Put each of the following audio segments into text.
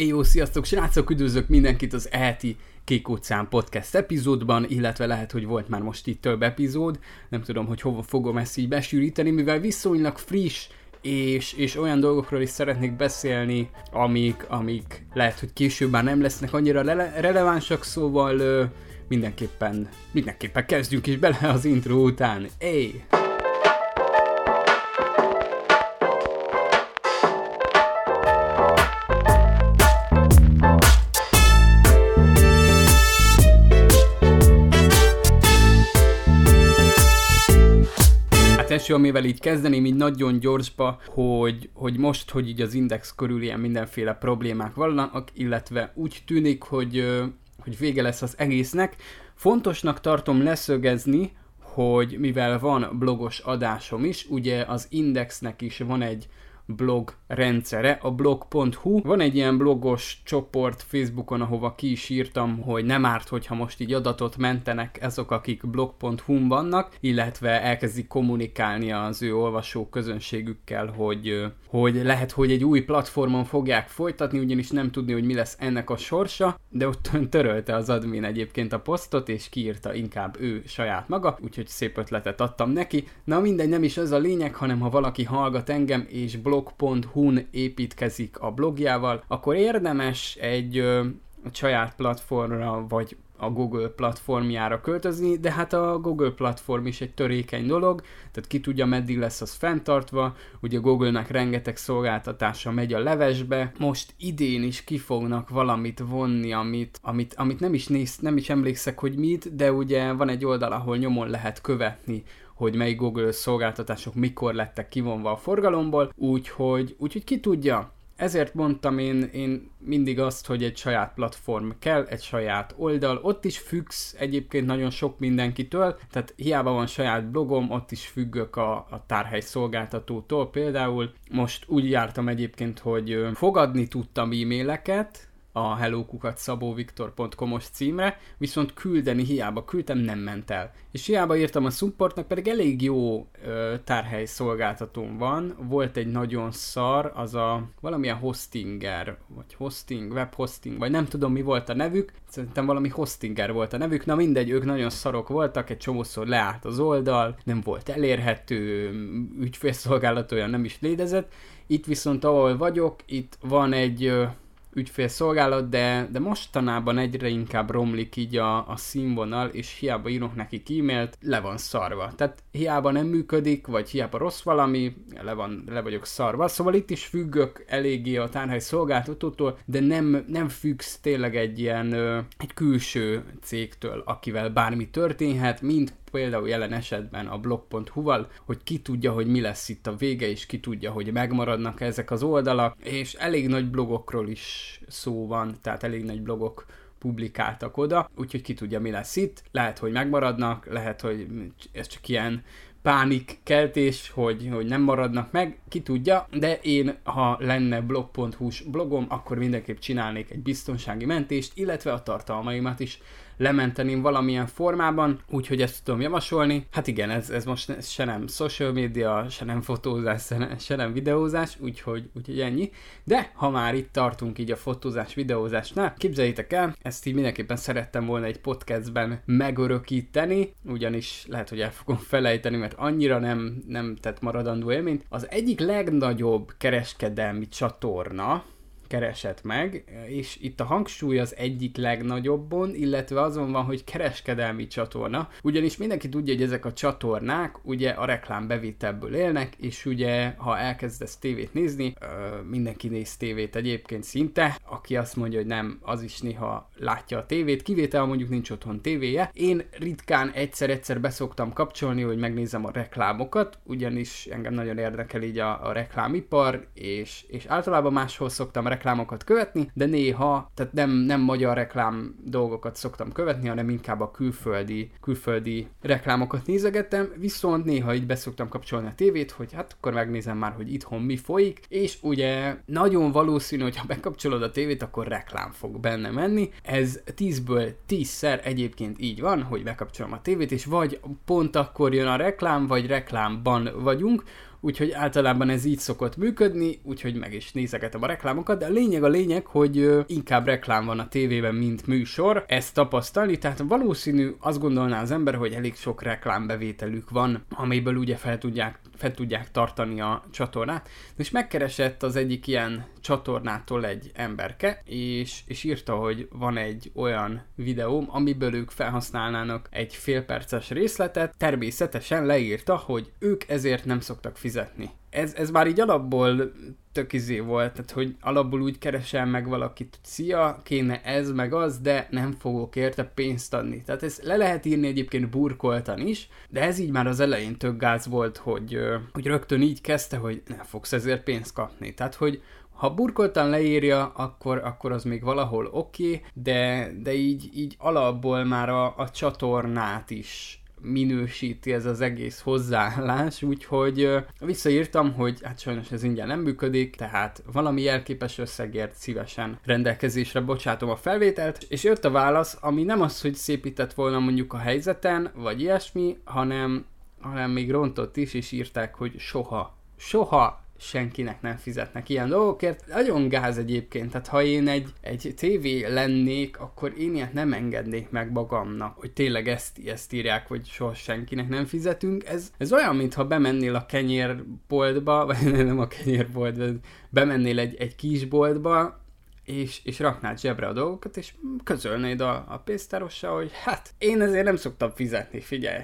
Éjjó, sziasztok, srácok, üdvözlök mindenkit az ELTI Kék Óceán Podcast epizódban, illetve lehet, hogy volt már most itt több epizód, nem tudom, hogy hova fogom ezt így besűríteni, mivel viszonylag friss, és, és olyan dolgokról is szeretnék beszélni, amik, amik lehet, hogy később már nem lesznek annyira rele- relevánsak, szóval ö, mindenképpen, mindenképpen kezdjünk is bele az intro után. Ej! Hát első, amivel így kezdeném, így nagyon gyorsba, hogy, hogy most, hogy így az index körül ilyen mindenféle problémák vannak, illetve úgy tűnik, hogy, hogy vége lesz az egésznek. Fontosnak tartom leszögezni, hogy mivel van blogos adásom is, ugye az Indexnek is van egy blog rendszere, a blog.hu. Van egy ilyen blogos csoport Facebookon, ahova ki is írtam, hogy nem árt, hogyha most így adatot mentenek azok, akik blog.hu-n vannak, illetve elkezdik kommunikálni az ő olvasó közönségükkel, hogy, hogy lehet, hogy egy új platformon fogják folytatni, ugyanis nem tudni, hogy mi lesz ennek a sorsa, de ott törölte az admin egyébként a posztot, és kiírta inkább ő saját maga, úgyhogy szép ötletet adtam neki. Na mindegy, nem is ez a lényeg, hanem ha valaki hallgat engem, és blog.hu-n építkezik a blogjával, akkor érdemes egy ö, saját platformra, vagy a Google platformjára költözni, de hát a Google platform is egy törékeny dolog, tehát ki tudja meddig lesz az fenntartva, ugye Google-nek rengeteg szolgáltatása megy a levesbe, most idén is ki fognak valamit vonni, amit, amit, amit nem is néz, nem is emlékszek, hogy mit, de ugye van egy oldal, ahol nyomon lehet követni, hogy melyik Google szolgáltatások mikor lettek kivonva a forgalomból, úgyhogy, úgyhogy ki tudja, ezért mondtam én, én mindig azt, hogy egy saját platform kell, egy saját oldal. Ott is függsz egyébként nagyon sok mindenkitől, tehát hiába van saját blogom, ott is függök a, a tárhely szolgáltatótól. Például most úgy jártam egyébként, hogy fogadni tudtam e-maileket, a hellokukat.szabóviktor.com-os címre, viszont küldeni hiába küldtem, nem ment el. És hiába írtam a supportnak, pedig elég jó ö, tárhely szolgáltatóm van. Volt egy nagyon szar, az a valamilyen hostinger, vagy hosting, webhosting, vagy nem tudom mi volt a nevük, szerintem valami hostinger volt a nevük, na mindegy, ők nagyon szarok voltak, egy csomószor leállt az oldal, nem volt elérhető, ügyfélszolgálat olyan nem is létezett. Itt viszont ahol vagyok, itt van egy ügyfélszolgálat, de, de mostanában egyre inkább romlik így a, a színvonal, és hiába írok neki e-mailt, le van szarva. Tehát hiába nem működik, vagy hiába rossz valami, le, van, le vagyok szarva. Szóval itt is függök eléggé a tárhely szolgáltatótól, de nem, nem függsz tényleg egy ilyen egy külső cégtől, akivel bármi történhet, mint például jelen esetben a blog.hu-val, hogy ki tudja, hogy mi lesz itt a vége, és ki tudja, hogy megmaradnak ezek az oldalak, és elég nagy blogokról is szó van, tehát elég nagy blogok publikáltak oda, úgyhogy ki tudja, mi lesz itt. Lehet, hogy megmaradnak, lehet, hogy ez csak ilyen pánikkeltés, hogy, hogy nem maradnak meg, ki tudja, de én, ha lenne blog.hu-s blogom, akkor mindenképp csinálnék egy biztonsági mentést, illetve a tartalmaimat is lementeném valamilyen formában, úgyhogy ezt tudom javasolni. Hát igen, ez, ez most se nem social media, se nem fotózás, se nem, se nem videózás, úgyhogy, úgyhogy ennyi. De ha már itt tartunk így a fotózás, videózásnál, képzeljétek el, ezt így mindenképpen szerettem volna egy podcastben megörökíteni, ugyanis lehet, hogy el fogom felejteni, mert annyira nem, nem tett maradandó élményt. Az egyik legnagyobb kereskedelmi csatorna, keresett meg, és itt a hangsúly az egyik legnagyobbon, illetve azon van, hogy kereskedelmi csatorna, ugyanis mindenki tudja, hogy ezek a csatornák ugye a reklámbevételből élnek, és ugye ha elkezdesz tévét nézni, mindenki néz tévét egyébként szinte, aki azt mondja, hogy nem, az is néha látja a tévét, kivétel mondjuk nincs otthon tévéje. Én ritkán egyszer-egyszer beszoktam kapcsolni, hogy megnézem a reklámokat, ugyanis engem nagyon érdekel így a, a reklámipar, és, és általában máshol szoktam reklámokat követni, de néha, tehát nem, nem magyar reklám dolgokat szoktam követni, hanem inkább a külföldi, külföldi reklámokat nézegettem, viszont néha így beszoktam kapcsolni a tévét, hogy hát akkor megnézem már, hogy itthon mi folyik, és ugye nagyon valószínű, hogy ha bekapcsolod a tévét, akkor reklám fog benne menni. Ez 10-ből 10-szer egyébként így van, hogy bekapcsolom a tévét, és vagy pont akkor jön a reklám, vagy reklámban vagyunk, úgyhogy általában ez így szokott működni, úgyhogy meg is nézegetem a reklámokat, de a lényeg a lényeg, hogy inkább reklám van a tévében, mint műsor, ezt tapasztalni, tehát valószínű, azt gondolná az ember, hogy elég sok reklámbevételük van, amiből ugye fel tudják, fel tudják tartani a csatornát, és megkeresett az egyik ilyen csatornától egy emberke, és, és írta, hogy van egy olyan videóm, amiből ők felhasználnának egy félperces részletet, természetesen leírta, hogy ők ezért nem szoktak fizetni. Ez, ez már így alapból tök izé volt, tehát hogy alapból úgy keresel meg valakit, szia, kéne ez meg az, de nem fogok érte pénzt adni. Tehát ezt le lehet írni egyébként burkoltan is, de ez így már az elején tök gáz volt, hogy, hogy rögtön így kezdte, hogy nem fogsz ezért pénzt kapni. Tehát, hogy ha burkoltan leírja, akkor, akkor az még valahol oké, okay, de, de így, így alapból már a, a csatornát is minősíti ez az egész hozzáállás, úgyhogy visszaírtam, hogy hát sajnos ez ingyen nem működik, tehát valami jelképes összegért szívesen rendelkezésre bocsátom a felvételt, és jött a válasz, ami nem az, hogy szépített volna mondjuk a helyzeten, vagy ilyesmi, hanem, hanem még rontott is, és írták, hogy soha, soha senkinek nem fizetnek ilyen dolgokért. Nagyon gáz egyébként, tehát ha én egy, egy tévé lennék, akkor én ilyet nem engednék meg magamnak, hogy tényleg ezt, ezt írják, hogy soha senkinek nem fizetünk. Ez, ez olyan, mintha bemennél a kenyérboltba, vagy nem a kenyérboltba, bemennél egy, egy kisboltba, és, és raknád zsebre a dolgokat, és közölnéd a, a pénztárossal, hogy hát én ezért nem szoktam fizetni, figyelj,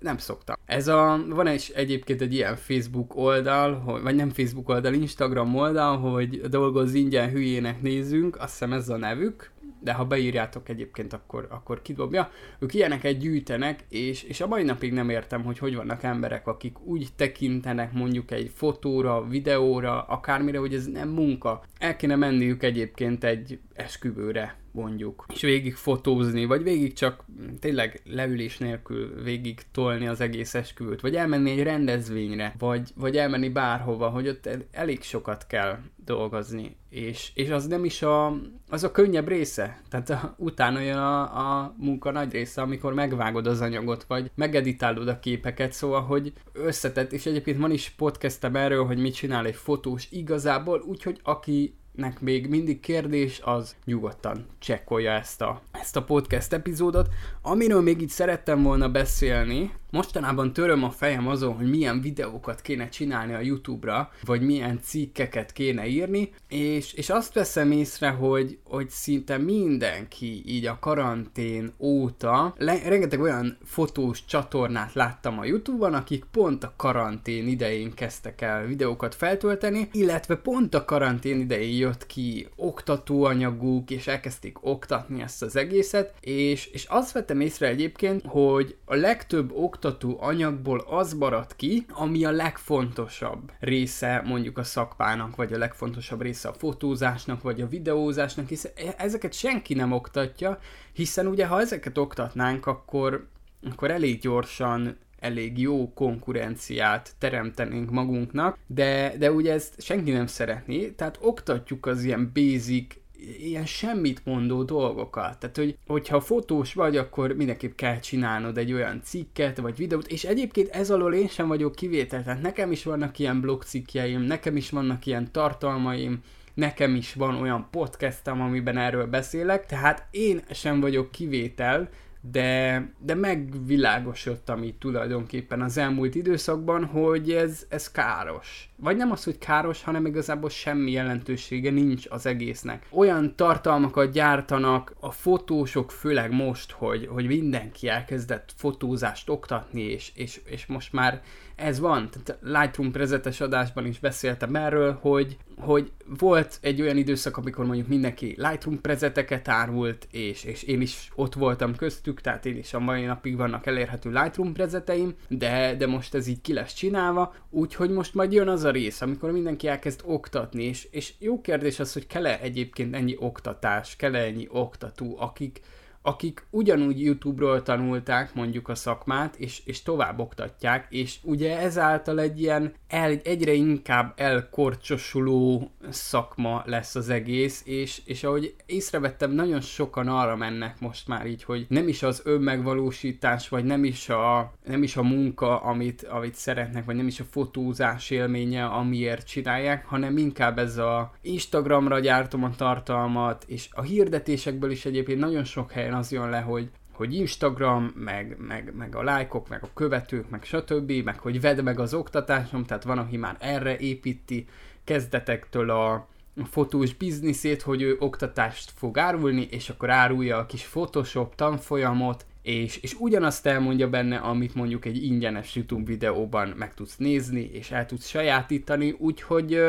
nem szoktam. Ez a, van egy, egyébként egy ilyen Facebook oldal, vagy nem Facebook oldal, Instagram oldal, hogy dolgoz ingyen hülyének nézünk, azt hiszem ez a nevük, de ha beírjátok egyébként, akkor, akkor kidobja. Ők ilyeneket gyűjtenek, és, és a mai napig nem értem, hogy hogy vannak emberek, akik úgy tekintenek mondjuk egy fotóra, videóra, akármire, hogy ez nem munka. El kéne menniük egyébként egy esküvőre, mondjuk, és végig fotózni, vagy végig csak tényleg leülés nélkül végig tolni az egész esküvőt, vagy elmenni egy rendezvényre, vagy, vagy elmenni bárhova, hogy ott elég sokat kell dolgozni, és, és az nem is a, az a könnyebb része, tehát a, utána jön a, a munka nagy része, amikor megvágod az anyagot, vagy megeditálod a képeket, szóval, hogy összetett, és egyébként van is podcastem erről, hogy mit csinál egy fotós igazából, úgyhogy aki nek még mindig kérdés, az nyugodtan csekkolja ezt a, ezt a podcast epizódot. Amiről még itt szerettem volna beszélni, Mostanában töröm a fejem azon, hogy milyen videókat kéne csinálni a YouTube-ra, vagy milyen cikkeket kéne írni, és, és azt veszem észre, hogy, hogy szinte mindenki így a karantén óta, le, rengeteg olyan fotós csatornát láttam a YouTube-on, akik pont a karantén idején kezdtek el videókat feltölteni, illetve pont a karantén idején jött ki oktatóanyaguk, és elkezdték oktatni ezt az egészet, és, és azt vettem észre egyébként, hogy a legtöbb ok oktató anyagból az marad ki, ami a legfontosabb része mondjuk a szakmának, vagy a legfontosabb része a fotózásnak, vagy a videózásnak, hiszen e- ezeket senki nem oktatja, hiszen ugye ha ezeket oktatnánk, akkor, akkor elég gyorsan elég jó konkurenciát teremtenénk magunknak, de, de ugye ezt senki nem szeretné, tehát oktatjuk az ilyen basic ilyen semmit mondó dolgokat. Tehát, hogy, hogyha fotós vagy, akkor mindenképp kell csinálnod egy olyan cikket, vagy videót, és egyébként ez alól én sem vagyok kivétel, tehát nekem is vannak ilyen blogcikkjeim, nekem is vannak ilyen tartalmaim, nekem is van olyan podcastem, amiben erről beszélek, tehát én sem vagyok kivétel, de, de megvilágosodtam itt tulajdonképpen az elmúlt időszakban, hogy ez, ez káros. Vagy nem az, hogy káros, hanem igazából semmi jelentősége nincs az egésznek. Olyan tartalmakat gyártanak a fotósok, főleg most, hogy, hogy mindenki elkezdett fotózást oktatni, és, és, és most már ez van. Tehát Lightroom prezetes adásban is beszéltem erről, hogy, hogy volt egy olyan időszak, amikor mondjuk mindenki Lightroom prezeteket árult, és, és én is ott voltam köztük, tehát én is a mai napig vannak elérhető Lightroom prezeteim, de, de most ez így ki lesz csinálva, úgyhogy most majd jön az a rész, amikor mindenki elkezd oktatni, és, és jó kérdés az, hogy kell-e egyébként ennyi oktatás, kell-e ennyi oktató, akik akik ugyanúgy YouTube-ról tanulták mondjuk a szakmát, és, és tovább oktatják, és ugye ezáltal egy ilyen el, egyre inkább elkorcsosuló szakma lesz az egész, és, és ahogy észrevettem, nagyon sokan arra mennek most már így, hogy nem is az önmegvalósítás, vagy nem is a, nem is a munka, amit, amit szeretnek, vagy nem is a fotózás élménye, amiért csinálják, hanem inkább ez a Instagramra gyártom a tartalmat, és a hirdetésekből is egyébként nagyon sok helyen az jön le, hogy hogy Instagram, meg, meg, meg a lájkok, meg a követők, meg stb., meg hogy vedd meg az oktatásom, tehát van, aki már erre építi kezdetektől a, fotós bizniszét, hogy ő oktatást fog árulni, és akkor árulja a kis Photoshop tanfolyamot, és, és ugyanazt elmondja benne, amit mondjuk egy ingyenes YouTube videóban meg tudsz nézni, és el tudsz sajátítani, úgyhogy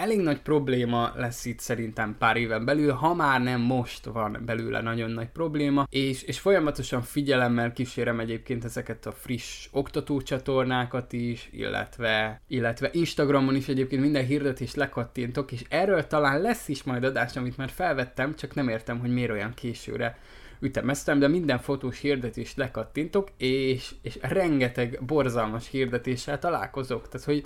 elég nagy probléma lesz itt szerintem pár éven belül, ha már nem most van belőle nagyon nagy probléma, és, és folyamatosan figyelemmel kísérem egyébként ezeket a friss oktatócsatornákat is, illetve, illetve Instagramon is egyébként minden hirdetést lekattintok, és erről talán lesz is majd adás, amit már felvettem, csak nem értem, hogy miért olyan későre ütemeztem, de minden fotós hirdetést lekattintok, és, és rengeteg borzalmas hirdetéssel találkozok. Tehát, hogy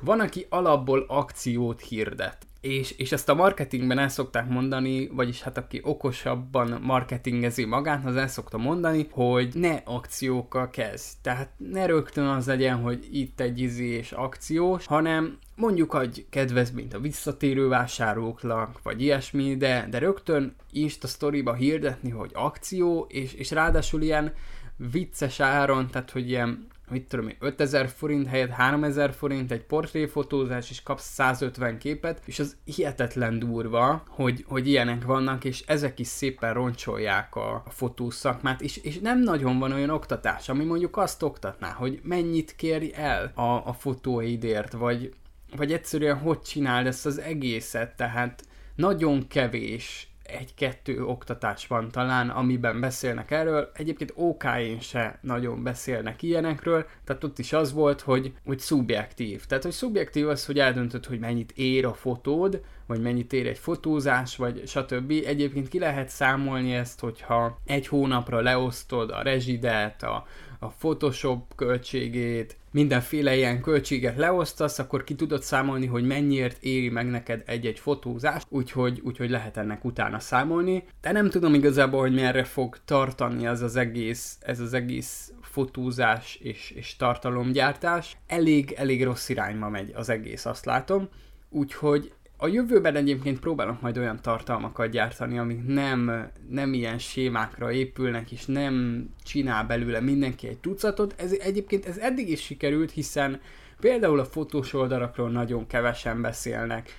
van, aki alapból akciót hirdet. És, és ezt a marketingben el szokták mondani, vagyis hát aki okosabban marketingezi magát, az el szokta mondani, hogy ne akciókkal kezd. Tehát ne rögtön az legyen, hogy itt egy izi és akciós, hanem mondjuk adj kedvezményt a visszatérő vásárlóknak, vagy ilyesmi, de, de rögtön Insta sztoriba hirdetni, hogy akció, és, és ráadásul ilyen vicces áron, tehát hogy ilyen mit tudom én, 5000 forint helyett 3000 forint egy portréfotózás, és kapsz 150 képet, és az hihetetlen durva, hogy, hogy ilyenek vannak, és ezek is szépen roncsolják a, a fotószakmát, és, és nem nagyon van olyan oktatás, ami mondjuk azt oktatná, hogy mennyit kérj el a, a fotóidért, vagy, vagy egyszerűen hogy csináld ezt az egészet, tehát nagyon kevés egy-kettő oktatás van talán, amiben beszélnek erről. Egyébként OK-én se nagyon beszélnek ilyenekről, tehát ott is az volt, hogy, hogy szubjektív. Tehát, hogy szubjektív az, hogy eldöntöd, hogy mennyit ér a fotód, vagy mennyit ér egy fotózás, vagy stb. Egyébként ki lehet számolni ezt, hogyha egy hónapra leosztod a rezsidet, a, a Photoshop költségét, mindenféle ilyen költséget leosztasz, akkor ki tudod számolni, hogy mennyiért éri meg neked egy-egy fotózás, úgyhogy, úgyhogy lehet ennek utána számolni. De nem tudom igazából, hogy merre fog tartani ez az egész, ez az egész fotózás és, és tartalomgyártás. Elég, elég rossz irányba megy az egész, azt látom. Úgyhogy a jövőben egyébként próbálok majd olyan tartalmakat gyártani, amik nem, nem ilyen sémákra épülnek, és nem csinál belőle mindenki egy tucatot. Ez egyébként ez eddig is sikerült, hiszen például a fotós oldalakról nagyon kevesen beszélnek.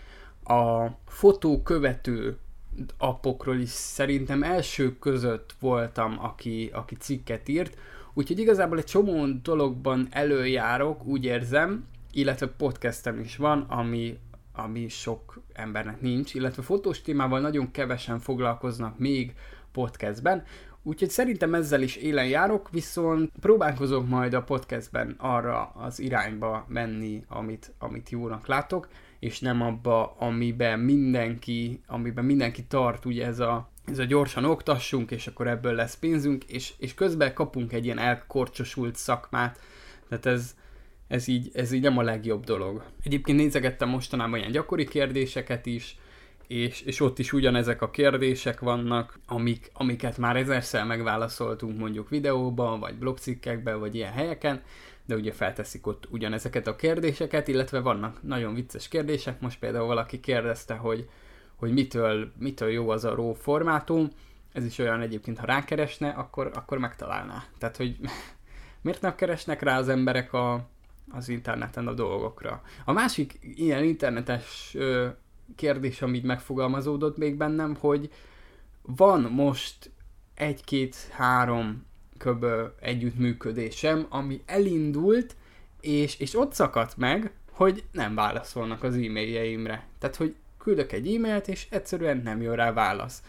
A fotó követő appokról is szerintem első között voltam, aki, aki cikket írt, úgyhogy igazából egy csomó dologban előjárok, úgy érzem, illetve podcastem is van, ami ami sok embernek nincs, illetve fotós témával nagyon kevesen foglalkoznak még podcastben, úgyhogy szerintem ezzel is élen járok, viszont próbálkozok majd a podcastben arra az irányba menni, amit, amit jónak látok, és nem abba, amiben mindenki, amiben mindenki tart, ugye ez a, ez a gyorsan oktassunk, és akkor ebből lesz pénzünk, és, és közben kapunk egy ilyen elkorcsosult szakmát, tehát ez, ez így, ez így nem a legjobb dolog. Egyébként nézegettem mostanában ilyen gyakori kérdéseket is, és, és ott is ugyanezek a kérdések vannak, amik, amiket már ezerszer megválaszoltunk mondjuk videóban, vagy blogcikkekben, vagy ilyen helyeken, de ugye felteszik ott ugyanezeket a kérdéseket, illetve vannak nagyon vicces kérdések. Most például valaki kérdezte, hogy, hogy mitől, mitől jó az a RAW formátum, ez is olyan egyébként, ha rákeresne, akkor, akkor megtalálná. Tehát, hogy miért nem keresnek rá az emberek a, az interneten a dolgokra. A másik ilyen internetes kérdés, amit megfogalmazódott még bennem, hogy van most egy-két-három köbö együttműködésem, ami elindult, és, és ott szakadt meg, hogy nem válaszolnak az e-mailjeimre. Tehát, hogy küldök egy e-mailt, és egyszerűen nem jön rá válasz.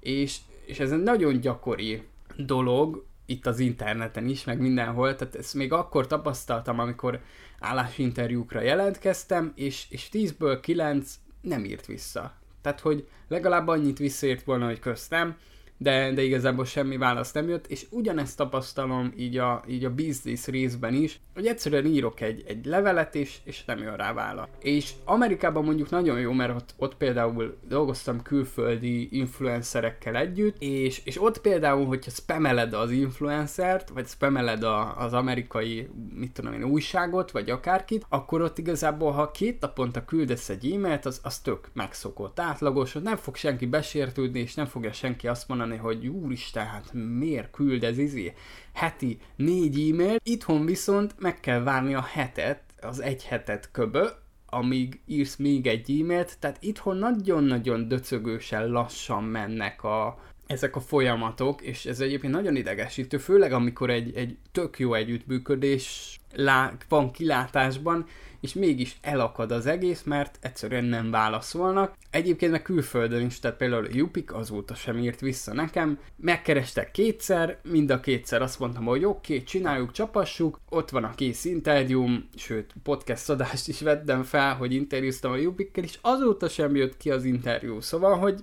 És, és ez egy nagyon gyakori dolog, itt az interneten is, meg mindenhol, tehát ezt még akkor tapasztaltam, amikor állásinterjúkra jelentkeztem, és, és 10-ből 9 nem írt vissza. Tehát, hogy legalább annyit visszaért volna, hogy köztem, de, de igazából semmi válasz nem jött, és ugyanezt tapasztalom így a, így a business részben is, hogy egyszerűen írok egy, egy levelet, és, és nem jön rá válasz. És Amerikában mondjuk nagyon jó, mert ott, ott például dolgoztam külföldi influencerekkel együtt, és, és ott például, hogyha spameled az influencert, vagy spameled a, az amerikai, mit tudom én, újságot, vagy akárkit, akkor ott igazából, ha két naponta küldesz egy e-mailt, az, az tök megszokott, átlagos, nem fog senki besértődni, és nem fogja senki azt mondani, hogy úristen, hát miért küld ez izé? Heti négy e-mail, itthon viszont meg kell várni a hetet, az egy hetet köbö, amíg írsz még egy e-mailt, tehát itthon nagyon-nagyon döcögősen lassan mennek a, ezek a folyamatok, és ez egyébként nagyon idegesítő, főleg amikor egy, egy tök jó együttműködés lá, van kilátásban, és mégis elakad az egész, mert egyszerűen nem válaszolnak. Egyébként meg külföldön is, tehát például a Jupik azóta sem írt vissza nekem. Megkerestek kétszer, mind a kétszer azt mondtam, hogy oké, okay, csináljuk, csapassuk, ott van a kész interjúm, sőt, podcast adást is vettem fel, hogy interjúztam a Jupikkel, és azóta sem jött ki az interjú. Szóval, hogy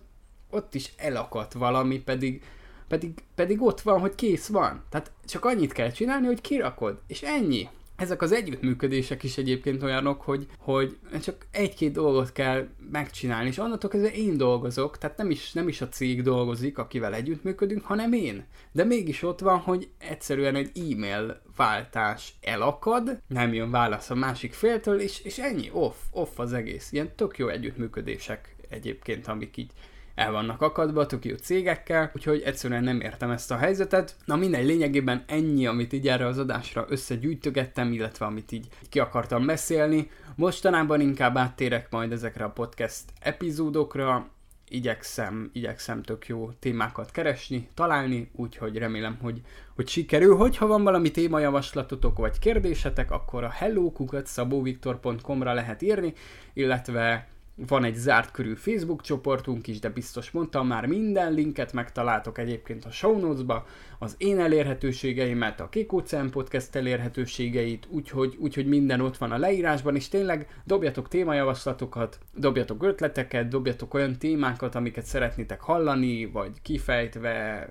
ott is elakadt valami, pedig, pedig, pedig ott van, hogy kész van. Tehát csak annyit kell csinálni, hogy kirakod, és ennyi ezek az együttműködések is egyébként olyanok, hogy, hogy csak egy-két dolgot kell megcsinálni, és onnantól kezdve én dolgozok, tehát nem is, nem is a cég dolgozik, akivel együttműködünk, hanem én. De mégis ott van, hogy egyszerűen egy e-mail váltás elakad, nem jön válasz a másik féltől, és, és ennyi, off, off az egész. Ilyen tök jó együttműködések egyébként, amik így el vannak akadva tök jó cégekkel, úgyhogy egyszerűen nem értem ezt a helyzetet. Na mindegy, lényegében ennyi, amit így erre az adásra összegyűjtögettem, illetve amit így ki akartam beszélni. Mostanában inkább áttérek majd ezekre a podcast epizódokra, igyekszem, igyekszem tök jó témákat keresni, találni, úgyhogy remélem, hogy, hogy sikerül. Hogyha van valami témajavaslatotok vagy kérdésetek, akkor a hellokukat.szabóviktor.com-ra lehet írni, illetve van egy zárt körű Facebook csoportunk is, de biztos mondtam már, minden linket megtaláltok egyébként a show notes-ba, az én elérhetőségeimet, a Kikócen podcast elérhetőségeit, úgyhogy, úgyhogy minden ott van a leírásban, és tényleg dobjatok témajavaslatokat, dobjatok ötleteket, dobjatok olyan témákat, amiket szeretnétek hallani, vagy kifejtve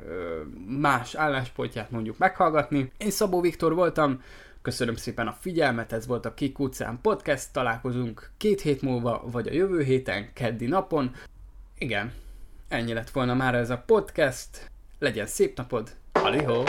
más álláspontját mondjuk meghallgatni. Én Szabó Viktor voltam, Köszönöm szépen a figyelmet, ez volt a Kik utcán podcast, találkozunk két hét múlva, vagy a jövő héten, keddi napon. Igen, ennyi lett volna már ez a podcast. Legyen szép napod, halihó!